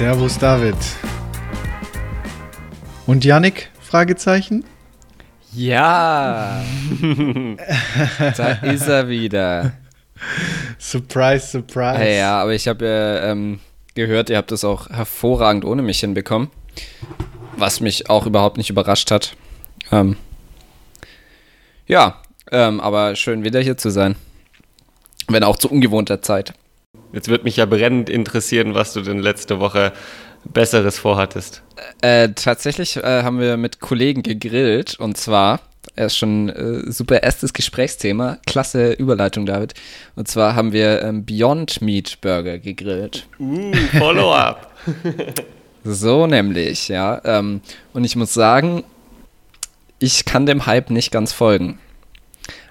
Servus David. Und Yannick? Fragezeichen? Ja, da ist er wieder. Surprise, surprise. Ja, aber ich habe ja ähm, gehört, ihr habt das auch hervorragend ohne mich hinbekommen. Was mich auch überhaupt nicht überrascht hat. Ähm, ja, ähm, aber schön wieder hier zu sein. Wenn auch zu ungewohnter Zeit. Jetzt würde mich ja brennend interessieren, was du denn letzte Woche Besseres vorhattest. Äh, tatsächlich äh, haben wir mit Kollegen gegrillt und zwar, er ist schon äh, super erstes Gesprächsthema, klasse Überleitung, David. Und zwar haben wir ähm, Beyond Meat Burger gegrillt. Uh, Follow-up. so nämlich, ja. Ähm, und ich muss sagen, ich kann dem Hype nicht ganz folgen.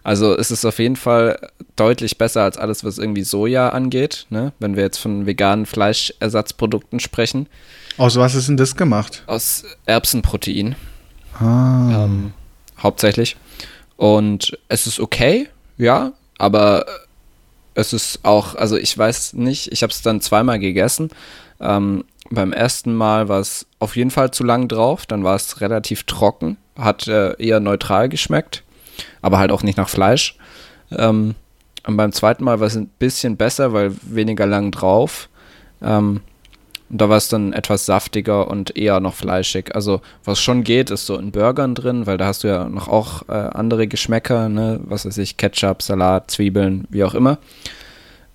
Also es ist auf jeden Fall deutlich besser als alles, was irgendwie Soja angeht, ne? wenn wir jetzt von veganen Fleischersatzprodukten sprechen. Aus was ist denn das gemacht? Aus Erbsenprotein. Ah. Ähm, hauptsächlich. Und es ist okay, ja, aber es ist auch, also ich weiß nicht, ich habe es dann zweimal gegessen. Ähm, beim ersten Mal war es auf jeden Fall zu lang drauf, dann war es relativ trocken, hat äh, eher neutral geschmeckt aber halt auch nicht nach Fleisch. Ähm, und beim zweiten Mal war es ein bisschen besser, weil weniger lang drauf. Ähm, und da war es dann etwas saftiger und eher noch fleischig. Also was schon geht, ist so in Burgern drin, weil da hast du ja noch auch äh, andere Geschmäcker, ne? was weiß ich, Ketchup, Salat, Zwiebeln, wie auch immer.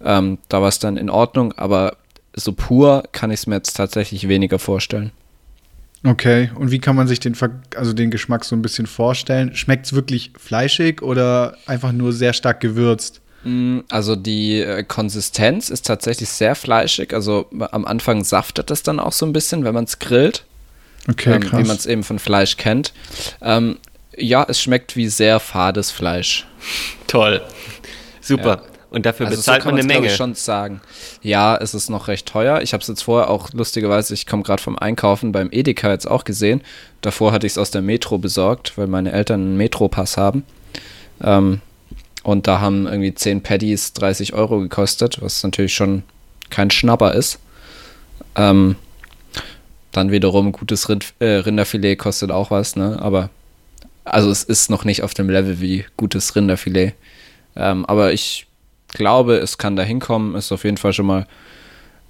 Ähm, da war es dann in Ordnung, aber so pur kann ich es mir jetzt tatsächlich weniger vorstellen. Okay, und wie kann man sich den, also den Geschmack so ein bisschen vorstellen? Schmeckt es wirklich fleischig oder einfach nur sehr stark gewürzt? Mm, also die äh, Konsistenz ist tatsächlich sehr fleischig. Also am Anfang saftet es dann auch so ein bisschen, wenn man es grillt. Okay, ähm, Wie man es eben von Fleisch kennt. Ähm, ja, es schmeckt wie sehr fades Fleisch. Toll. Super. Ja. Und dafür also bezahlt so man eine Menge. Ich schon sagen. Ja, es ist noch recht teuer. Ich habe es jetzt vorher auch lustigerweise, ich komme gerade vom Einkaufen beim Edeka jetzt auch gesehen. Davor hatte ich es aus der Metro besorgt, weil meine Eltern einen Metropass haben. Ähm, und da haben irgendwie 10 Paddies 30 Euro gekostet, was natürlich schon kein Schnapper ist. Ähm, dann wiederum gutes Rind, äh, Rinderfilet kostet auch was, ne? Aber also es ist noch nicht auf dem Level wie gutes Rinderfilet. Ähm, aber ich glaube, es kann da hinkommen. Ist auf jeden Fall schon mal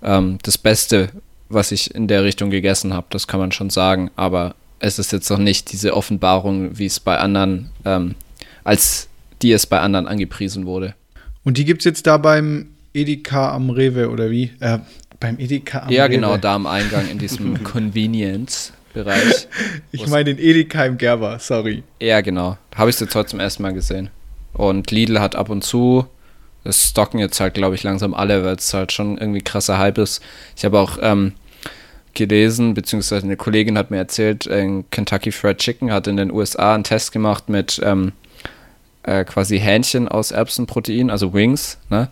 ähm, das Beste, was ich in der Richtung gegessen habe. Das kann man schon sagen. Aber es ist jetzt noch nicht diese Offenbarung, wie es bei anderen, ähm, als die es bei anderen angepriesen wurde. Und die gibt es jetzt da beim Edeka am Rewe oder wie? Äh, beim Edeka am Ja, Rewe. genau, da am Eingang in diesem Convenience-Bereich. Ich meine den Edeka im Gerber, sorry. Ja, genau. Habe ich es jetzt heute zum ersten Mal gesehen. Und Lidl hat ab und zu das stocken jetzt halt, glaube ich, langsam alle, weil es halt schon irgendwie krasser Hype ist. Ich habe auch ähm, gelesen, beziehungsweise eine Kollegin hat mir erzählt, äh, Kentucky Fried Chicken hat in den USA einen Test gemacht mit ähm, äh, quasi Hähnchen aus Erbsenprotein, also Wings, ne?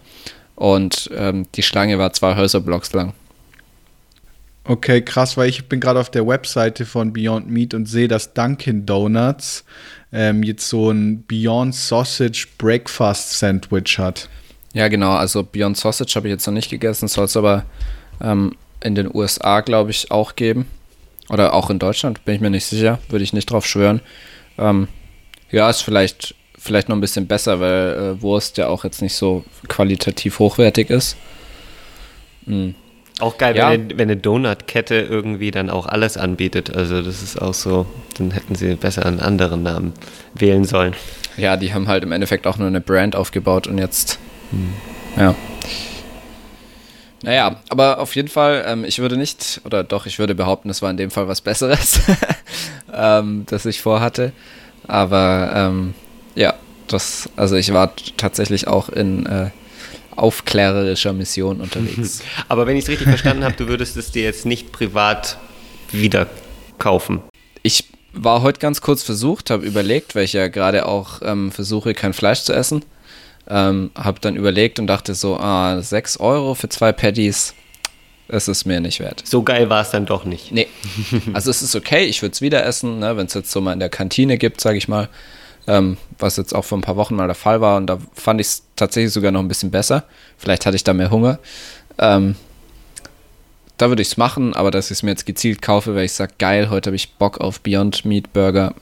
Und ähm, die Schlange war zwei Häuserblocks lang. Okay, krass, weil ich bin gerade auf der Webseite von Beyond Meat und sehe, dass Dunkin' Donuts ähm, jetzt so ein Beyond Sausage Breakfast Sandwich hat. Ja, genau. Also Beyond Sausage habe ich jetzt noch nicht gegessen, soll es aber ähm, in den USA, glaube ich, auch geben. Oder auch in Deutschland, bin ich mir nicht sicher. Würde ich nicht drauf schwören. Ähm, ja, ist vielleicht, vielleicht noch ein bisschen besser, weil äh, Wurst ja auch jetzt nicht so qualitativ hochwertig ist. Mhm. Auch geil, ja. wenn, eine, wenn eine Donut-Kette irgendwie dann auch alles anbietet. Also das ist auch so, dann hätten sie besser einen anderen Namen wählen sollen. Ja, die haben halt im Endeffekt auch nur eine Brand aufgebaut und jetzt. Ja. Naja, aber auf jeden Fall, ähm, ich würde nicht, oder doch, ich würde behaupten, es war in dem Fall was Besseres, ähm, das ich vorhatte. Aber ähm, ja, das, also ich war tatsächlich auch in äh, aufklärerischer Mission unterwegs. Aber wenn ich es richtig verstanden habe, du würdest es dir jetzt nicht privat wieder kaufen. Ich war heute ganz kurz versucht, habe überlegt, weil ich ja gerade auch ähm, versuche, kein Fleisch zu essen. Ähm, hab dann überlegt und dachte so, ah, 6 Euro für zwei Patties, das ist mir nicht wert. So geil war es dann doch nicht. Nee. Also es ist okay, ich würde es wieder essen, ne, wenn es jetzt so mal in der Kantine gibt, sage ich mal. Ähm, was jetzt auch vor ein paar Wochen mal der Fall war und da fand ich es tatsächlich sogar noch ein bisschen besser. Vielleicht hatte ich da mehr Hunger. Ähm, da würde ich es machen, aber dass ich es mir jetzt gezielt kaufe, weil ich sage, geil, heute habe ich Bock auf Beyond Meat Burger.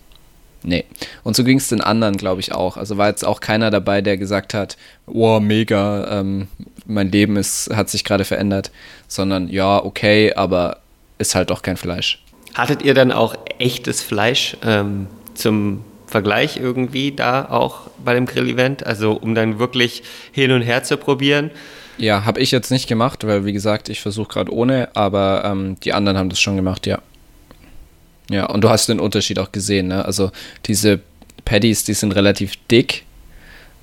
Nee. Und so ging es den anderen, glaube ich, auch. Also war jetzt auch keiner dabei, der gesagt hat, wow, mega, ähm, mein Leben ist, hat sich gerade verändert, sondern ja, okay, aber ist halt doch kein Fleisch. Hattet ihr dann auch echtes Fleisch ähm, zum Vergleich irgendwie da auch bei dem Grill-Event? Also um dann wirklich hin und her zu probieren? Ja, habe ich jetzt nicht gemacht, weil wie gesagt, ich versuche gerade ohne, aber ähm, die anderen haben das schon gemacht, ja. Ja, und du hast den Unterschied auch gesehen, ne? Also diese Paddies, die sind relativ dick.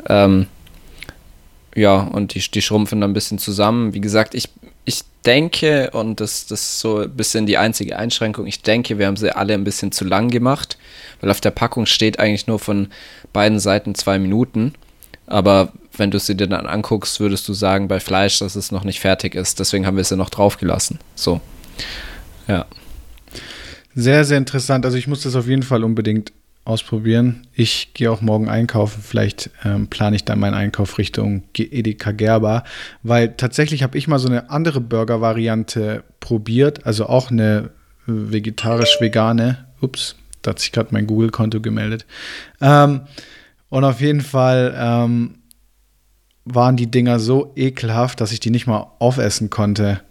Ähm, ja, und die, die schrumpfen dann ein bisschen zusammen. Wie gesagt, ich, ich denke, und das, das ist so ein bisschen die einzige Einschränkung, ich denke, wir haben sie alle ein bisschen zu lang gemacht, weil auf der Packung steht eigentlich nur von beiden Seiten zwei Minuten. Aber wenn du sie dir dann anguckst, würdest du sagen bei Fleisch, dass es noch nicht fertig ist. Deswegen haben wir sie noch draufgelassen. So. Ja. Sehr, sehr interessant. Also ich muss das auf jeden Fall unbedingt ausprobieren. Ich gehe auch morgen einkaufen. Vielleicht ähm, plane ich dann meinen Einkauf Richtung Edeka Gerber, weil tatsächlich habe ich mal so eine andere Burger-Variante probiert, also auch eine vegetarisch-vegane. Ups, da hat sich gerade mein Google-Konto gemeldet. Ähm, und auf jeden Fall ähm, waren die Dinger so ekelhaft, dass ich die nicht mal aufessen konnte.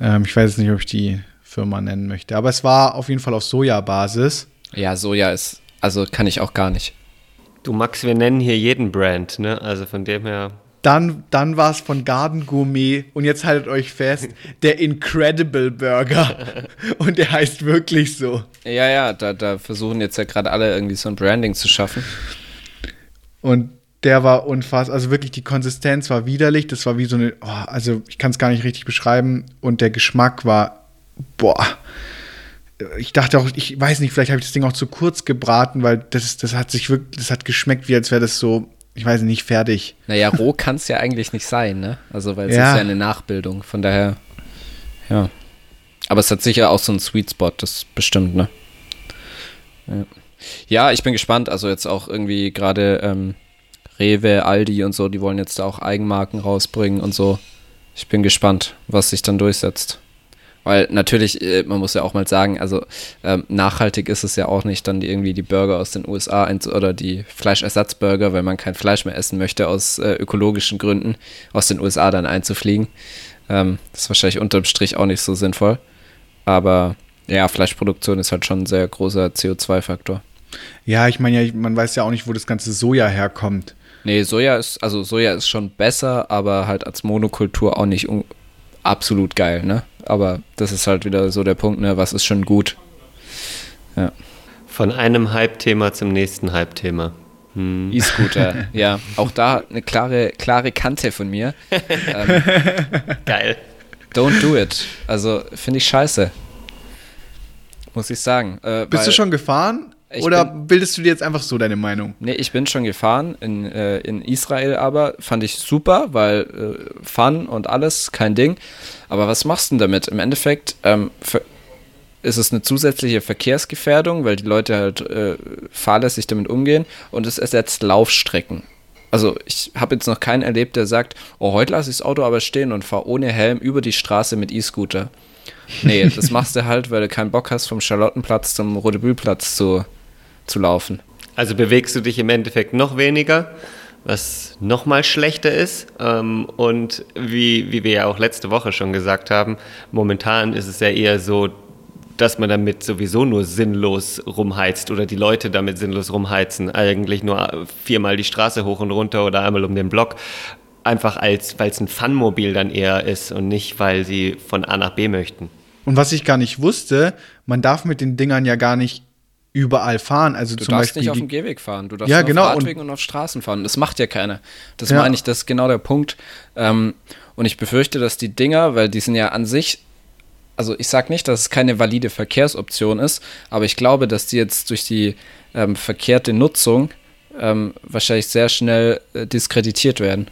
Ähm, ich weiß jetzt nicht, ob ich die Firma nennen möchte, aber es war auf jeden Fall auf Sojabasis. Ja, Soja ist, also kann ich auch gar nicht. Du Max, wir nennen hier jeden Brand, ne? Also von dem her. Dann, dann war es von Garden Gourmet und jetzt haltet euch fest, der Incredible Burger. und der heißt wirklich so. Ja, ja, da, da versuchen jetzt ja gerade alle irgendwie so ein Branding zu schaffen. Und der war unfassbar. Also wirklich, die Konsistenz war widerlich. Das war wie so eine, oh, also ich kann es gar nicht richtig beschreiben. Und der Geschmack war, boah. Ich dachte auch, ich weiß nicht, vielleicht habe ich das Ding auch zu kurz gebraten, weil das, das hat sich wirklich, das hat geschmeckt, wie als wäre das so, ich weiß nicht, fertig. Naja, roh kann es ja eigentlich nicht sein, ne? Also, weil es ja. ist ja eine Nachbildung. Von daher, ja. Aber es hat sicher auch so einen Sweet Spot, das bestimmt, ne? Ja. Ja, ich bin gespannt. Also jetzt auch irgendwie gerade ähm, Rewe, Aldi und so, die wollen jetzt da auch Eigenmarken rausbringen und so. Ich bin gespannt, was sich dann durchsetzt. Weil natürlich, äh, man muss ja auch mal sagen, also ähm, nachhaltig ist es ja auch nicht, dann irgendwie die Burger aus den USA oder die Fleischersatzburger, wenn man kein Fleisch mehr essen möchte, aus äh, ökologischen Gründen aus den USA dann einzufliegen. Ähm, das ist wahrscheinlich unterm Strich auch nicht so sinnvoll. Aber ja, Fleischproduktion ist halt schon ein sehr großer CO2-Faktor. Ja, ich meine ja, man weiß ja auch nicht, wo das ganze Soja herkommt. Nee, Soja ist, also Soja ist schon besser, aber halt als Monokultur auch nicht absolut geil, ne? Aber das ist halt wieder so der Punkt, ne? Was ist schon gut? Ja. Von einem Hype-Thema zum nächsten Hype-Thema. Hm. E-Scooter, ja. Auch da eine klare, klare Kante von mir. ähm, Geil. Don't do it. Also finde ich scheiße. Muss ich sagen. Äh, Bist du schon gefahren? Ich Oder bin, bildest du dir jetzt einfach so deine Meinung? Nee, ich bin schon gefahren in, äh, in Israel, aber fand ich super, weil äh, Fun und alles, kein Ding. Aber was machst du denn damit? Im Endeffekt ähm, ist es eine zusätzliche Verkehrsgefährdung, weil die Leute halt äh, fahrlässig damit umgehen und es ersetzt Laufstrecken. Also ich habe jetzt noch keinen erlebt, der sagt, oh, heute lasse ich das Auto aber stehen und fahre ohne Helm über die Straße mit E-Scooter. Nee, das machst du halt, weil du keinen Bock hast, vom Charlottenplatz zum Rodebühlplatz zu zu laufen. Also bewegst du dich im Endeffekt noch weniger, was noch mal schlechter ist. Ähm, und wie, wie wir ja auch letzte Woche schon gesagt haben, momentan ist es ja eher so, dass man damit sowieso nur sinnlos rumheizt oder die Leute damit sinnlos rumheizen. Eigentlich nur viermal die Straße hoch und runter oder einmal um den Block. Einfach als, weil es ein Funmobil dann eher ist und nicht, weil sie von A nach B möchten. Und was ich gar nicht wusste, man darf mit den Dingern ja gar nicht überall fahren. Also du zum darfst Beispiel nicht auf dem Gehweg fahren, du darfst ja, nur genau. auf Radwegen und, und, auf Straßen fahren. Das macht ja keiner. Das ja. meine ich, das ist genau der Punkt. Ähm, und ich befürchte, dass die Dinger, weil die sind ja an sich, also ich sage nicht, dass es keine valide Verkehrsoption ist, aber ich glaube, dass die jetzt durch die ähm, verkehrte Nutzung ähm, wahrscheinlich sehr schnell äh, diskreditiert werden.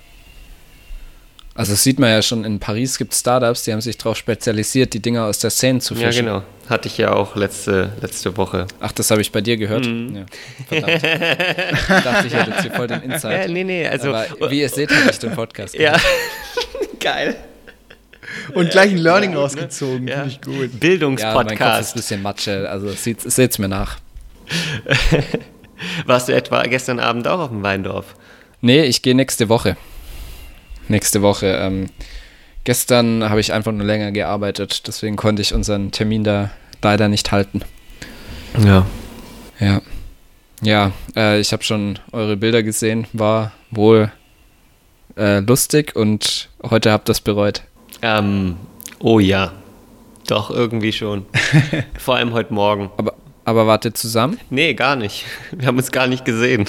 Also das sieht man ja schon, in Paris gibt es Startups, die haben sich darauf spezialisiert, die Dinger aus der Szene zu fischen. Ja, genau. Hatte ich ja auch letzte, letzte Woche. Ach, das habe ich bei dir gehört? Mhm. Ja, verdammt. ich dachte, ich hätte jetzt hier voll den Insight. Ja, nee, nee, also... Aber wie ihr seht, habe ich den Podcast gehört. Ja, geil. Und gleich ein Learning Ja, gut, ne? rausgezogen, Ja. finde ich gut. Ja, mein Kopf ist ein Bildungspodcast. bisschen Matsche, also seht, seht's mir nach. Warst du etwa gestern Abend auch auf dem Weindorf? Nee, ich gehe nächste Woche. Nächste Woche. Ähm, gestern habe ich einfach nur länger gearbeitet, deswegen konnte ich unseren Termin da leider nicht halten. Ja. Ja. Ja, äh, ich habe schon eure Bilder gesehen, war wohl äh, lustig und heute habt ihr das bereut. Ähm, oh ja. Doch, irgendwie schon. Vor allem heute Morgen. Aber, aber wart ihr zusammen? Nee, gar nicht. Wir haben uns gar nicht gesehen.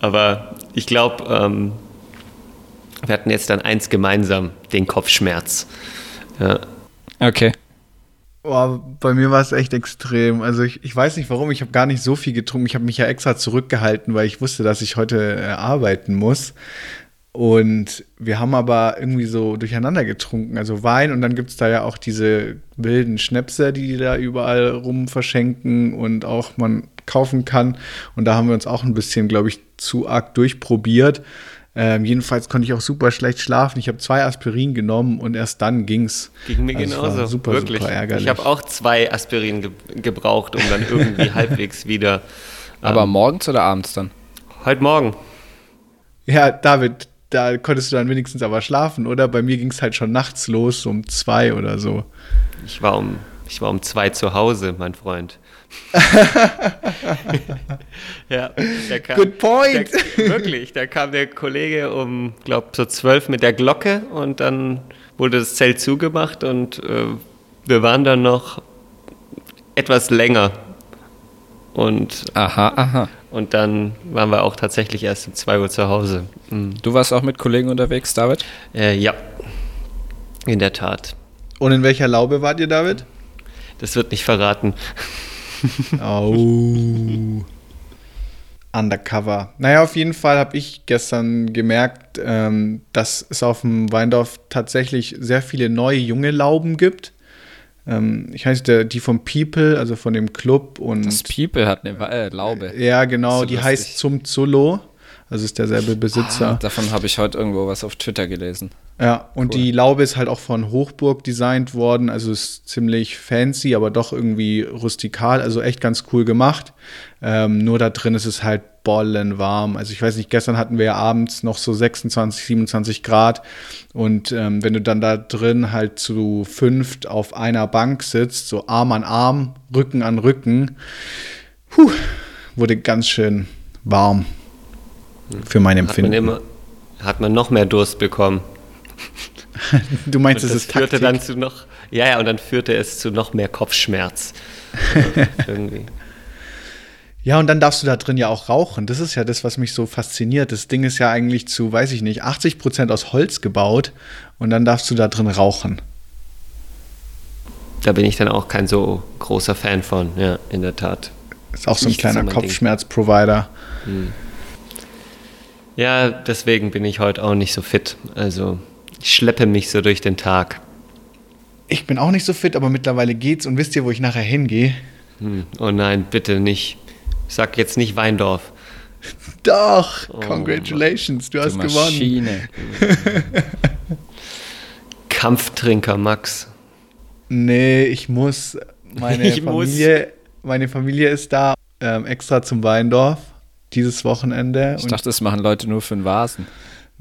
Aber ich glaube, ähm, wir hatten jetzt dann eins gemeinsam, den Kopfschmerz. Ja. Okay. Boah, bei mir war es echt extrem. Also ich, ich weiß nicht warum, ich habe gar nicht so viel getrunken. Ich habe mich ja extra zurückgehalten, weil ich wusste, dass ich heute äh, arbeiten muss. Und wir haben aber irgendwie so durcheinander getrunken. Also Wein und dann gibt es da ja auch diese wilden Schnäpse, die die da überall rum verschenken und auch man kaufen kann. Und da haben wir uns auch ein bisschen, glaube ich, zu arg durchprobiert. Ähm, jedenfalls konnte ich auch super schlecht schlafen. Ich habe zwei Aspirin genommen und erst dann ging's. Ging mir Also es war genauso. Super, Wirklich. super ärgerlich. Ich habe auch zwei Aspirin ge gebraucht, um dann irgendwie halbwegs wieder. Aber ähm, morgens oder abends dann? Heute Morgen. Ja, David, da konntest du dann wenigstens aber schlafen, oder? Bei mir ging es halt schon nachts los, um zwei oder so. Ich war um, ich war um zwei zu Hause, mein Freund. Ja, der kam, Good point. Der, wirklich, da kam der Kollege um, glaub so zwölf mit der Glocke und dann wurde das Zelt zugemacht und äh, wir waren dann noch etwas länger. Und, Aha, aha. und dann waren wir auch tatsächlich erst um zwei Uhr zu Hause. Mhm. Du warst auch mit Kollegen unterwegs, David? Äh, ja, in der Tat. Und in welcher Laube wart ihr, David? Das wird nicht verraten. Oh. Undercover. Naja, auf jeden Fall habe ich gestern gemerkt, ähm, dass es auf dem Weindorf tatsächlich sehr viele neue junge Lauben gibt. Ähm, ich heiße der, die vom People, also von dem Club und Das People hat eine äh, Laube. ja genau, So die heißt zum Zullo. Also ist derselbe Besitzer. Ah, davon habe ich heute irgendwo was auf Twitter gelesen. Ja, und Cool. die Laube ist halt auch von Hochburg designt worden, also ist ziemlich fancy, aber doch irgendwie rustikal, also echt ganz cool gemacht. Ähm, nur da drin ist es halt bollenwarm. Also ich weiß nicht, gestern hatten wir ja abends noch so 26, 27 Grad und ähm, wenn du dann da drin halt zu fünft auf einer Bank sitzt, so Arm an Arm, Rücken an Rücken, puh, wurde ganz schön warm für mein Hat man, Empfinden. immer, hat man noch mehr Durst bekommen. Du meinst, Und es ist führte Taktik? dann zu noch, ja, ja, und dann führte es zu noch mehr Kopfschmerz. Ja, irgendwie. Ja, und dann darfst du da drin ja auch rauchen. Das ist ja das, was mich so fasziniert. Das Ding ist ja eigentlich zu, weiß ich nicht, 80 Prozent aus Holz gebaut und dann darfst du da drin rauchen. Da bin ich dann auch kein so großer Fan von, ja, in der Tat. Ist auch so ein Nicht so kleiner. Kopfschmerz-Provider. Ja, deswegen bin ich heute auch nicht so fit. Also, ich schleppe mich so durch den Tag. Ich bin auch nicht so fit, aber mittlerweile geht's. Und wisst ihr, wo ich nachher hingehe? Hm. Oh nein, bitte nicht. Ich sag jetzt nicht Weindorf. Doch! Oh, Congratulations, du Du hast gewonnen. Maschine. Kampftrinker Max. Nee, ich muss. Meine Ich muss. Familie, meine Familie ist da ähm, extra zum Weindorf dieses Wochenende. Ich Und dachte, das machen Leute nur für den Vasen.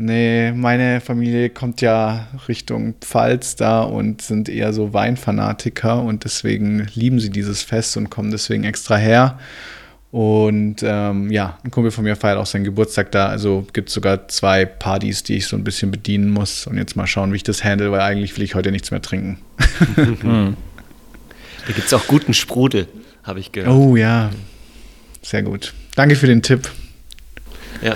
Nee, meine Familie kommt ja Richtung Pfalz da und sind eher so Weinfanatiker und deswegen lieben sie dieses Fest und kommen deswegen extra her. Und ähm, ja, ein Kumpel von mir feiert auch seinen Geburtstag da. Also gibt es sogar zwei Partys, die ich so ein bisschen bedienen muss. Und jetzt mal schauen, wie ich das handle, weil eigentlich will ich heute nichts mehr trinken. Da gibt es auch guten Sprudel, habe ich gehört. Oh ja, sehr gut. Danke für den Tipp. Ja.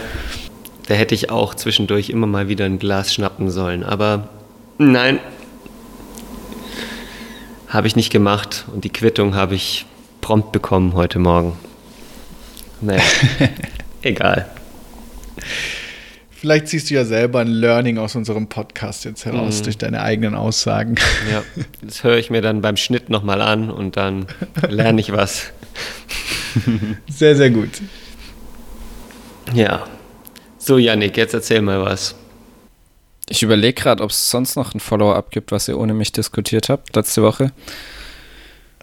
Da hätte ich auch zwischendurch immer mal wieder ein Glas schnappen sollen. Aber nein, habe ich nicht gemacht. Und die Quittung habe ich prompt bekommen heute Morgen. Naja, egal. Vielleicht ziehst du ja selber ein Learning aus unserem Podcast jetzt heraus Mhm. durch deine eigenen Aussagen. Ja, das höre ich mir dann beim Schnitt nochmal an und dann lerne ich was. Sehr, sehr gut. Ja. So, Yannick, jetzt erzähl mal was. Ich überlege gerade, ob es sonst noch ein Follow-up gibt, was ihr ohne mich diskutiert habt letzte Woche.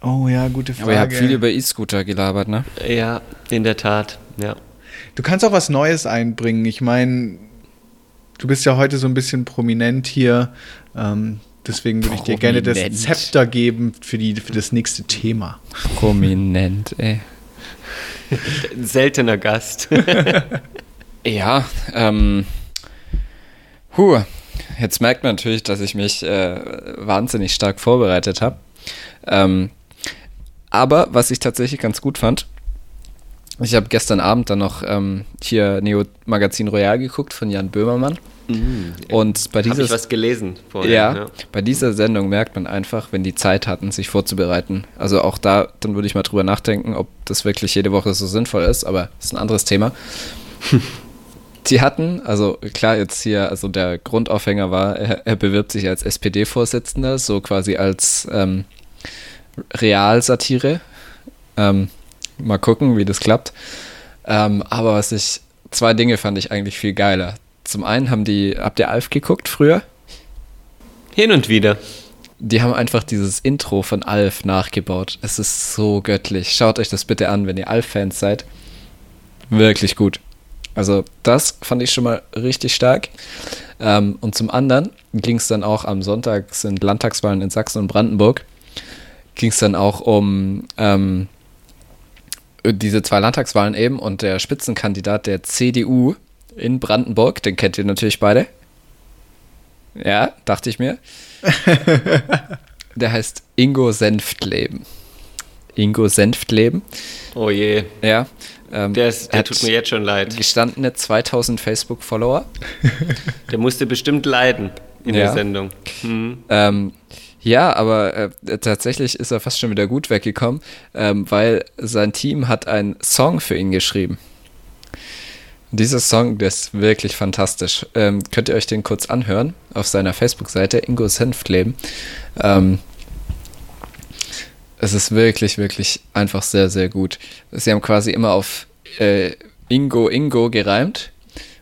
Oh ja, gute Frage. Aber ihr habt viel über E-Scooter gelabert, ne? Ja, in der Tat, ja. Du kannst auch was Neues einbringen. Ich meine, du bist ja heute so ein bisschen prominent hier. Ähm, deswegen würde ich dir gerne das. Zepter geben für, die, für das nächste Thema. Prominent, ey. Ein seltener Gast. Ja, ähm. Huh, jetzt merkt man natürlich, dass ich mich äh, wahnsinnig stark vorbereitet habe. Ähm, aber was ich tatsächlich ganz gut fand, ich habe gestern Abend dann noch ähm, hier Neo Magazin Royal geguckt von Jan Böhmermann. Und bei dieser ich was gelesen vorher. ja, bei dieser Sendung merkt man einfach, wenn die Zeit hatten, sich vorzubereiten. Also auch da, dann würde ich mal drüber nachdenken, ob das wirklich jede Woche so sinnvoll ist, aber das ist ein anderes Thema. die hatten, also klar, jetzt hier, also der Grundaufhänger war, er, er bewirbt sich als SPD-Vorsitzender, so quasi als ähm, Realsatire. Ähm, mal gucken, wie das klappt. Ähm, aber was ich, zwei Dinge fand ich eigentlich viel geiler. Zum einen haben die, habt ihr Alf geguckt früher? Hin und wieder. Die haben einfach dieses Intro von Alf nachgebaut. Es ist so göttlich. Schaut euch das bitte an, wenn ihr Alf-Fans seid. Wirklich gut. Also das fand ich schon mal richtig stark. Ähm, und zum anderen ging es dann auch am Sonntag, sind Landtagswahlen in Sachsen und Brandenburg, ging es dann auch um ähm, diese zwei Landtagswahlen eben und der Spitzenkandidat der CDU in Brandenburg, den kennt ihr natürlich beide. Ja, dachte ich mir. Der heißt Ingo Senftleben. Ingo Senftleben. Oh je. Ja. Ähm, Der, ist, der tut mir jetzt schon leid. gestandene 2000 Facebook-Follower. Der musste bestimmt leiden in Ja. der Sendung. Hm. Ähm, ja, aber äh, tatsächlich ist er fast schon wieder gut weggekommen, ähm, weil sein Team hat einen Song für ihn geschrieben. Dieser Song, der ist wirklich fantastisch. Ähm, könnt ihr euch den kurz anhören auf seiner Facebook-Seite, Ingo Senftleben. Ähm, es ist wirklich, wirklich einfach sehr, sehr gut. Sie haben quasi immer auf äh, Ingo, Ingo gereimt.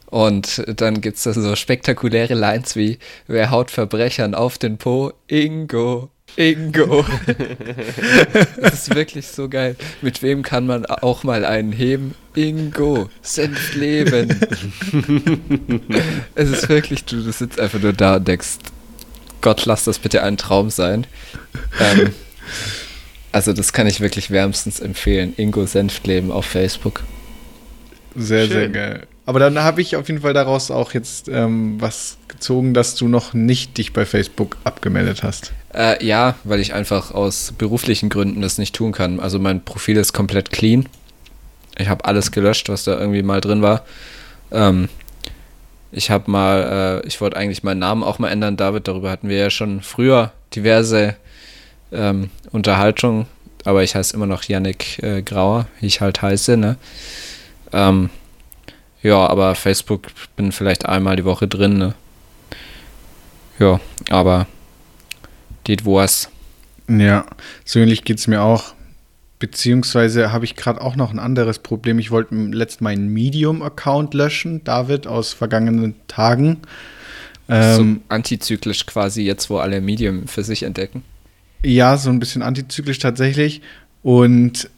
Und dann gibt es da so spektakuläre Lines wie: Wer haut Verbrechern auf den Po? Ingo, Ingo. das ist wirklich so geil. Mit wem kann man auch mal einen heben? Ingo, Senfleben. es ist wirklich, du, du sitzt einfach nur da und denkst: Gott, lass das bitte ein Traum sein. Ähm, also, das kann ich wirklich wärmstens empfehlen. Ingo Senftleben auf Facebook. Sehr, sehr Schön. geil. Aber dann habe ich auf jeden Fall daraus auch jetzt ähm, was gezogen, dass du noch nicht dich bei Facebook abgemeldet hast. Äh, ja, weil ich einfach aus beruflichen Gründen das nicht tun kann. Also mein Profil ist komplett clean. Ich habe alles gelöscht, was da irgendwie mal drin war. Ähm, ich habe mal, äh, ich wollte eigentlich meinen Namen auch mal ändern, David. Darüber hatten wir ja schon früher diverse ähm, Unterhaltungen. Aber ich heiße immer noch Yannick äh, Grauer, wie ich halt heiße. Ne? Ähm, ja, aber Facebook bin vielleicht einmal die Woche drin. Ne? Ja, aber das war's. Ja, so ähnlich geht es mir auch. Beziehungsweise habe ich gerade auch noch ein anderes Problem. Ich wollte letzt meinen Medium-Account löschen, David, aus vergangenen Tagen. Ähm, so antizyklisch quasi jetzt, wo alle Medium für sich entdecken. Ja, so ein bisschen antizyklisch tatsächlich. Und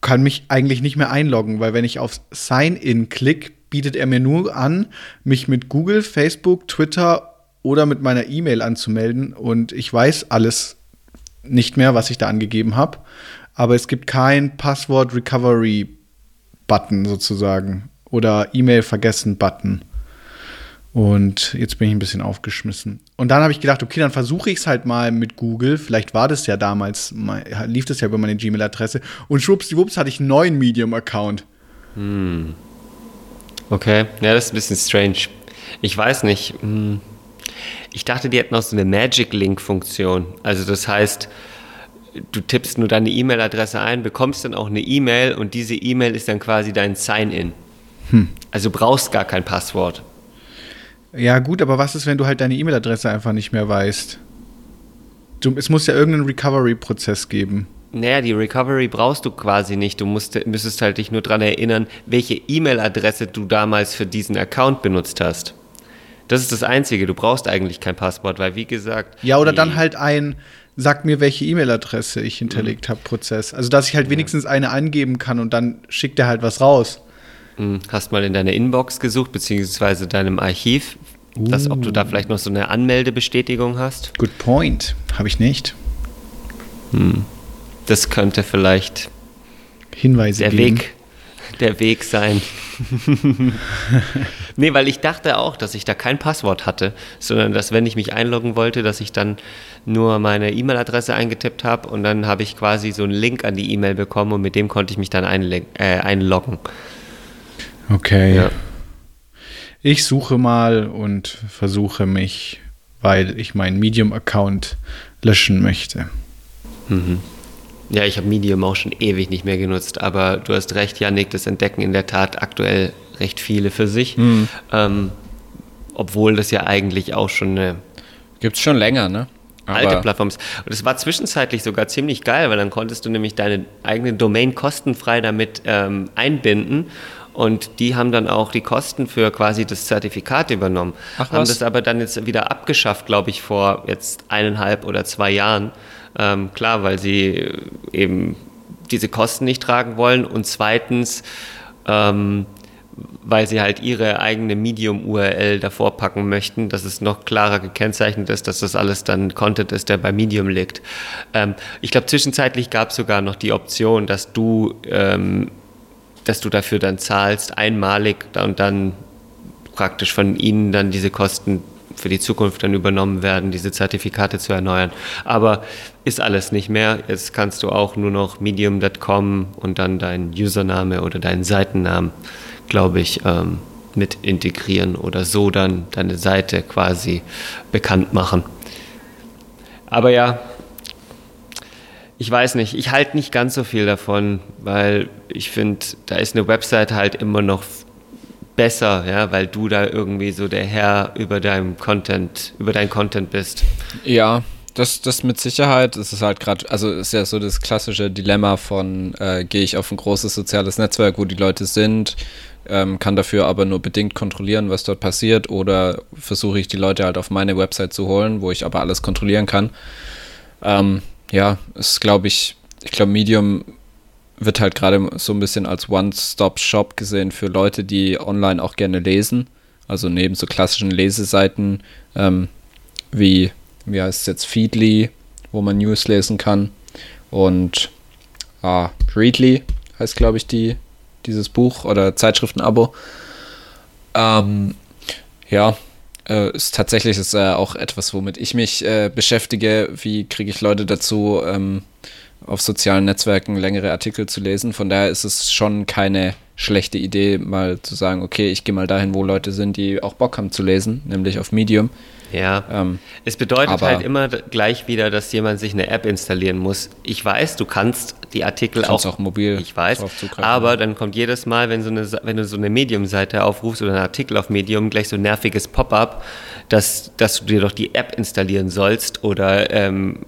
kann mich eigentlich nicht mehr einloggen, weil wenn ich auf Sign-In klicke, bietet er mir nur an, mich mit Google, Facebook, Twitter oder mit meiner E-Mail anzumelden. Und ich weiß alles nicht mehr, was ich da angegeben habe. Aber es gibt kein Passwort-Recovery-Button sozusagen oder E-Mail vergessen-Button. Und jetzt bin ich ein bisschen aufgeschmissen. Und dann habe ich gedacht, okay, dann versuche ich es halt mal mit Google. Vielleicht war das ja damals, mal- lief das ja über meine Gmail-Adresse. Und schwuppsdiwupps hatte ich einen neuen Medium-Account. Okay, ja, das ist ein bisschen strange. Ich weiß nicht. hm. Ich dachte, die hätten auch so eine Magic-Link-Funktion. Also das heißt, du tippst nur deine E-Mail-Adresse ein, bekommst dann auch eine E-Mail und diese E-Mail ist dann quasi dein Sign-In. Also du brauchst gar kein Passwort. Ja, gut, aber was ist, wenn du halt deine E-Mail-Adresse einfach nicht mehr weißt? Du, es muss ja irgendeinen Recovery-Prozess geben. Naja, die Recovery brauchst du quasi nicht. Du musst, müsstest halt dich nur daran erinnern, welche E-Mail-Adresse du damals für diesen Account benutzt hast. Das ist das Einzige. Du brauchst eigentlich kein Passwort, weil wie gesagt. Ja, oder dann halt ein, sag mir, welche E-Mail-Adresse ich hinterlegt mhm. habe, Prozess. Also, dass ich halt wenigstens ja. eine angeben kann und dann schickt er halt was raus. Mhm. Hast mal in deiner Inbox gesucht, beziehungsweise deinem Archiv, uh. dass, ob du da vielleicht noch so eine Anmeldebestätigung hast? Good point. Habe ich nicht. Hm. Das könnte vielleicht Hinweise der geben. Weg der Weg sein. nee, weil ich dachte auch, dass ich da kein Passwort hatte, sondern dass wenn ich mich einloggen wollte, dass ich dann nur meine E-Mail-Adresse eingetippt habe und dann habe ich quasi so einen Link an die E-Mail bekommen und mit dem konnte ich mich dann äh, einloggen. Okay. Ja. Ich suche mal und versuche mich, weil ich meinen Medium-Account löschen möchte. Mhm. Ja, ich habe Medium auch schon ewig nicht mehr genutzt, aber du hast recht, Janik, das entdecken in der Tat aktuell recht viele für sich. Mhm. Ähm, obwohl das ja eigentlich auch schon eine. Gibt es schon länger, ne? Aber alte Plattform ist. Und es war zwischenzeitlich sogar ziemlich geil, weil dann konntest du nämlich deine eigene Domain kostenfrei damit ähm, einbinden und die haben dann auch die Kosten für quasi das Zertifikat übernommen. Ach, haben das aber dann jetzt wieder abgeschafft, glaube ich, vor jetzt eineinhalb oder zwei Jahren. Ähm, klar, weil sie eben diese Kosten nicht tragen wollen und zweitens, ähm, weil sie halt ihre eigene Medium-URL davor packen möchten, dass es noch klarer gekennzeichnet ist, dass das alles dann Content ist, der bei Medium liegt. Ähm, ich glaube, zwischenzeitlich gab es sogar noch die Option, dass du, ähm, dass du dafür dann zahlst, einmalig und dann praktisch von ihnen dann diese Kosten für die Zukunft dann übernommen werden, diese Zertifikate zu erneuern. Aber ist alles nicht mehr. Jetzt kannst du auch nur noch medium.com und dann deinen Username oder deinen Seitennamen, glaube ich, ähm, mit integrieren oder so dann deine Seite quasi bekannt machen. Aber ja, ich weiß nicht, ich halte nicht ganz so viel davon, weil ich finde, da ist eine Website halt immer noch besser, ja, weil du da irgendwie so der Herr über deinem Content, über dein Content bist. Ja, das, das mit Sicherheit. Es ist halt gerade, also ist ja so das klassische Dilemma von, äh, gehe ich auf ein großes soziales Netzwerk, wo die Leute sind, ähm, kann dafür aber nur bedingt kontrollieren, was dort passiert, oder versuche ich die Leute halt auf meine Website zu holen, wo ich aber alles kontrollieren kann. Ähm, ja, ist glaube ich, ich glaube Medium wird halt gerade so ein bisschen als One-Stop-Shop gesehen für Leute, die online auch gerne lesen. Also neben so klassischen Leseseiten ähm, wie, wie heißt es jetzt, Feedly, wo man News lesen kann. Und ah, Readly heißt, glaube ich, die, dieses Buch oder Zeitschriftenabo. Ähm, ja, äh, ist tatsächlich ist, äh, auch etwas, womit ich mich äh, beschäftige. Wie kriege ich Leute dazu, ähm, auf sozialen Netzwerken längere Artikel zu lesen. Von daher ist es schon keine schlechte Idee, mal zu sagen, okay, ich gehe mal dahin, wo Leute sind, die auch Bock haben zu lesen, nämlich auf Medium. Ja. Ähm, es bedeutet halt immer gleich wieder, dass jemand sich eine App installieren muss. Ich weiß, du kannst die Artikel auch, auch mobil. Ich weiß. Aber dann kommt jedes Mal, wenn, so eine, wenn du so eine Medium-Seite aufrufst oder einen Artikel auf Medium, gleich so ein nerviges Pop-up, dass, dass du dir doch die App installieren sollst oder ähm,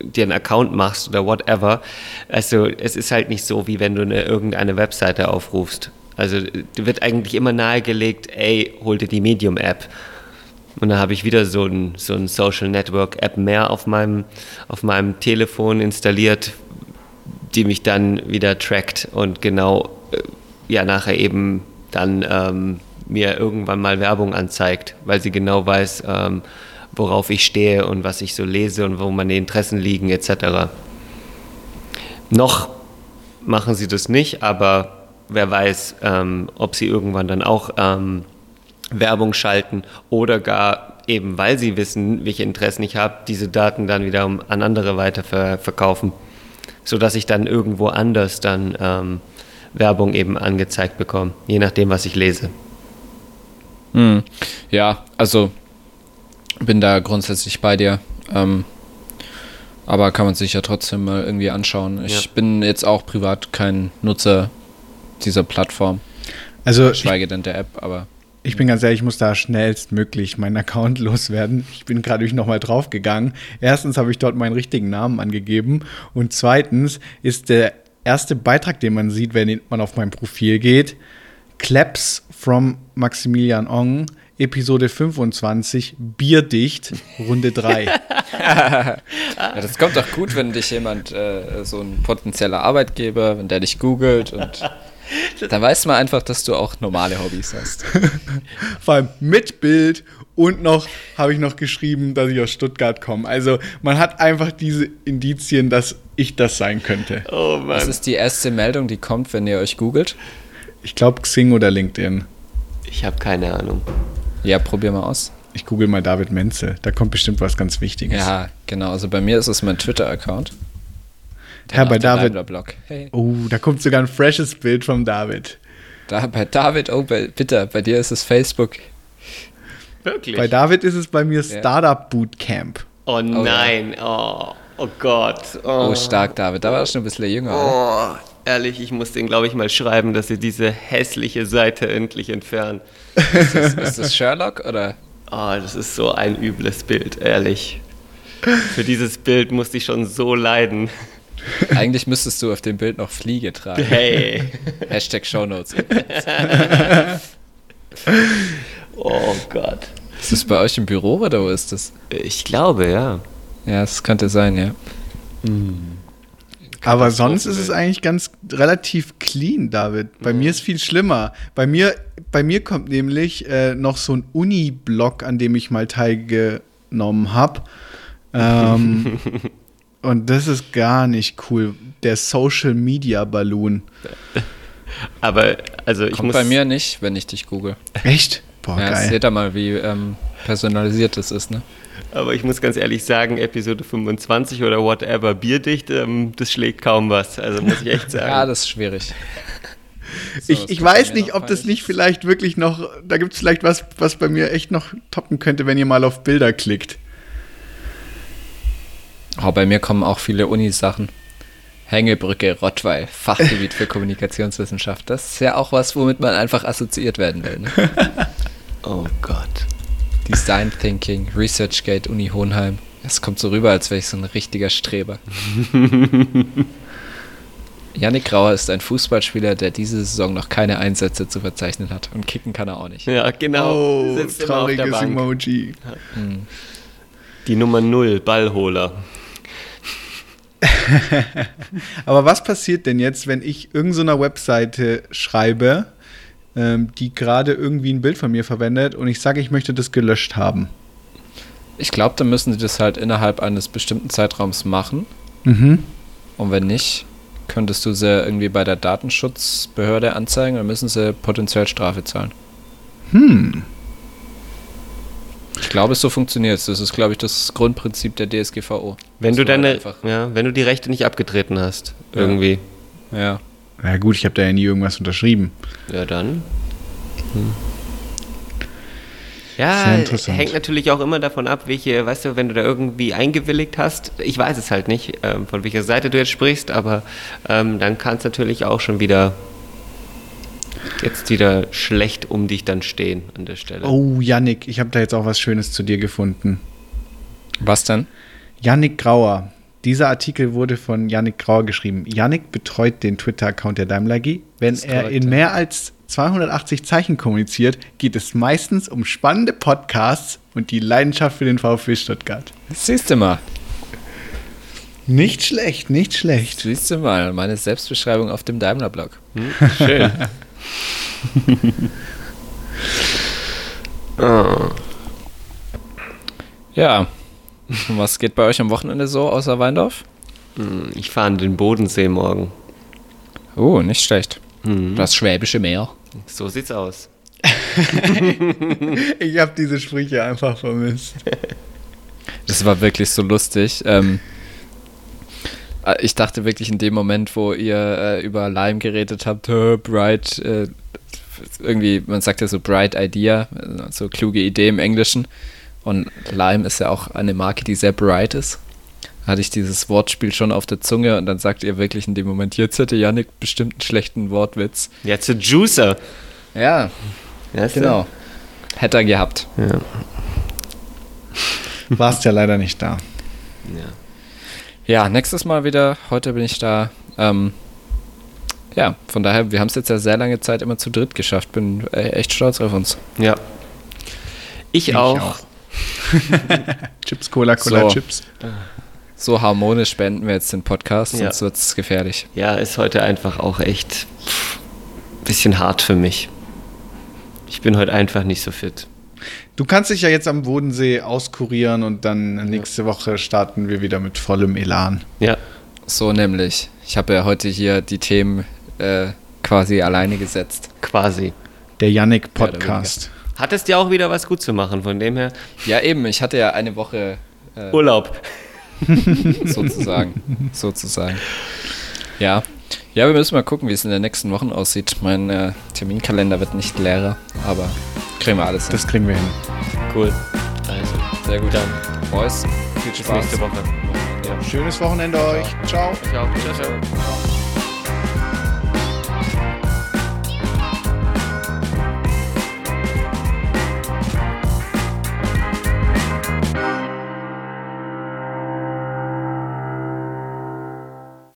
dir einen Account machst oder whatever. Also es ist halt nicht so, wie wenn du eine, irgendeine Webseite aufrufst. Also wird eigentlich immer nahegelegt, ey, hol dir die Medium-App. Und dann habe ich wieder so ein, so ein Social Network App mehr auf meinem, auf meinem Telefon installiert, die mich dann wieder trackt und genau äh, ja nachher eben dann ähm, mir irgendwann mal Werbung anzeigt, weil sie genau weiß, ähm, worauf ich stehe und was ich so lese und wo meine Interessen liegen etc. Noch machen sie das nicht, aber wer weiß, ähm, ob sie irgendwann dann auch ähm, Werbung schalten oder gar eben, weil sie wissen, welche Interessen ich habe, diese Daten dann wieder an andere weiterverkaufen, sodass ich dann irgendwo anders dann ähm, Werbung eben angezeigt bekomme, je nachdem, was ich lese. Hm. Ja, also bin da grundsätzlich bei dir. Ähm, aber kann man sich ja trotzdem mal irgendwie anschauen. Ich ja. bin jetzt auch privat kein Nutzer dieser Plattform. Also schweige denn der App, aber ich bin ganz ehrlich, ich muss da schnellstmöglich meinen Account loswerden. Ich bin gerade nochmal draufgegangen. Erstens habe ich dort meinen richtigen Namen angegeben und zweitens ist der erste Beitrag, den man sieht, wenn man auf mein Profil geht, Claps from Maximilian Ong Episode 25, Bierdicht, Runde 3. ja, das kommt doch gut, wenn dich jemand, äh, so ein potenzieller Arbeitgeber, wenn der dich googelt und dann weiß man einfach, dass du auch normale Hobbys hast. Vor allem mit Bild und noch habe ich noch geschrieben, dass ich aus Stuttgart komme. Also man hat einfach diese Indizien, dass ich das sein könnte. Oh Mann. Was ist die erste Meldung, die kommt, wenn ihr euch googelt? Ich glaube Xing oder LinkedIn. Ich habe keine Ahnung. Ja, probier mal aus. Ich google mal David Menzel. Da kommt bestimmt was ganz Wichtiges. Ja, genau. Also bei mir ist es mein Twitter-Account. Ja, bei David. Blog. Hey. Oh, da kommt sogar ein freshes Bild vom David. Da, bei David, oh, bei, bitte, bei dir ist es Facebook. Wirklich? Bei David ist es bei mir Startup Bootcamp. oh nein. Oh, oh Gott. Oh, Oh, stark, David. Da war er schon ein bisschen jünger. oder? oh. Ehrlich, ich muss den, glaube ich, mal schreiben, dass sie diese hässliche Seite endlich entfernen. Ist, das, ist das Sherlock oder? Oh, das ist so ein übles Bild, ehrlich. Für dieses Bild musste ich schon so leiden. Eigentlich müsstest du auf dem Bild noch Fliege tragen. Hey. Hashtag Shownotes. Oh Gott. Ist das bei euch im Büro oder wo ist das? Ich glaube, ja. Ja, es könnte sein, ja. Aber sonst ist es eigentlich ganz relativ clean, David. Bei mir ist viel schlimmer. Bei mir, bei mir kommt nämlich äh, noch so ein Uni-Blog, an dem ich mal teilgenommen habe. Ähm, und das ist gar nicht cool. Der Social Media Balloon. Aber, also ich Kommt muss. bei mir nicht, wenn ich dich google. Echt? Boah, ja, geil. seht ihr mal, wie ähm, personalisiert das ist, ne? Aber ich muss ganz ehrlich sagen, Episode 25 oder whatever, Bierdicht, ähm, das schlägt kaum was. Also muss ich echt sagen. Ja, das ist schwierig. So, ich ich weiß nicht, ob das nicht vielleicht wirklich noch, da gibt es vielleicht was, was bei mir echt noch toppen könnte, wenn ihr mal auf Bilder klickt. Oh, bei mir kommen auch viele Uni-Sachen. Hängebrücke, Rottweil, Fachgebiet für Kommunikationswissenschaft. Das ist ja auch was, womit man einfach assoziiert werden will. Ne? oh Gott. Design Thinking, ResearchGate, Uni Hohenheim. Es kommt so rüber, als wäre ich so ein richtiger Streber. Yannick Grauer ist ein Fußballspieler, der diese Saison noch keine Einsätze zu verzeichnen hat. Und kicken kann er auch nicht. Ja, genau. Oh, trauriges. Emoji. Die Nummer 0, Ballholer. Aber was passiert denn jetzt, wenn ich irgendeiner Webseite schreibe, ähm, die gerade irgendwie ein Bild von mir verwendet und ich sage, ich möchte das gelöscht haben? Ich glaube, dann müssen sie das halt innerhalb eines bestimmten Zeitraums machen. Mhm. Und wenn nicht, könntest du sie irgendwie bei der Datenschutzbehörde anzeigen, dann müssen sie potenziell Strafe zahlen. Hm. Ich glaube, so funktioniert es. Das ist, glaube ich, das Grundprinzip der DSGVO. Wenn du halt deine, einfach- ja, wenn du die Rechte nicht abgetreten hast, Ja. irgendwie. Ja. Na gut, ich habe da ja nie irgendwas unterschrieben. Ja, dann. Hm. Ja, interessant. hängt natürlich auch immer davon ab, welche, weißt du, wenn du da irgendwie eingewilligt hast, ich weiß es halt nicht, ähm, von welcher Seite du jetzt sprichst, aber ähm, dann kann es natürlich auch schon wieder jetzt wieder schlecht um dich dann stehen an der Stelle. Oh, Yannick, ich habe da jetzt auch was Schönes zu dir gefunden. Was denn? Yannick Grauer. Dieser Artikel wurde von Yannick Grauer geschrieben. Yannick betreut den Twitter-Account der Daimler G. Wenn er korrekt, in mehr als 280 Zeichen kommuniziert, geht es meistens um spannende Podcasts und die Leidenschaft für den VfB Stuttgart. Siehst du mal. Nicht schlecht, nicht schlecht. Siehst du mal, meine Selbstbeschreibung auf dem Daimler-Blog. Schön. oh. Ja. Und was geht bei euch am Wochenende so außer Weindorf? Hm, Ich fahre an den Bodensee morgen. Oh, nicht schlecht. Mhm. Das Schwäbische Meer. So sieht's aus. Ich habe diese Sprüche einfach vermisst. Das war wirklich so lustig. Ähm, äh, ich dachte wirklich in dem Moment, wo ihr äh, über Lime geredet habt, "Hä, Bright, äh, irgendwie, man sagt ja so Bright Idea, äh, so kluge Idee im Englischen. Und Lime ist ja auch eine Marke, die sehr bright ist. Hatte ich dieses Wortspiel schon auf der Zunge und dann sagt ihr wirklich in dem Moment, jetzt hätte Yannick bestimmt einen schlechten Wortwitz. Jetzt der Juicer. Ja, du? genau. Hätte er gehabt. Ja. Warst ja leider nicht da. ja. Ja, nächstes Mal wieder. Heute bin ich da. Ähm, ja, von daher, wir haben es jetzt ja sehr lange Zeit immer zu dritt geschafft. Bin äh, echt stolz auf uns. Ja. Ich, ich auch. auch. Chips, Cola, Cola, so. Chips. So harmonisch beenden wir jetzt den Podcast, sonst ja. wird es gefährlich. Ja, ist heute einfach auch echt ein bisschen hart für mich. Ich bin heute einfach nicht so fit. Du kannst dich ja jetzt am Bodensee auskurieren und dann nächste ja. Woche starten wir wieder mit vollem Elan. Ja. So nämlich. Ich habe ja heute hier die Themen äh, quasi alleine gesetzt. Quasi. Der Yannick Podcast. Hat es dir auch wieder was gut zu machen, von dem her? Ja, eben. Ich hatte ja eine Woche äh, Urlaub. sozusagen. sozusagen. Ja. Ja, wir müssen mal gucken, wie es in den nächsten Wochen aussieht. Mein äh, Terminkalender wird nicht leerer, aber kriegen wir alles hin. Das kriegen wir hin. Cool. Also, sehr gut. Dann, Boys, viel Spaß. Bis nächste Woche. Ja. Schönes Wochenende euch. Ciao. Ciao. Ciao, ciao.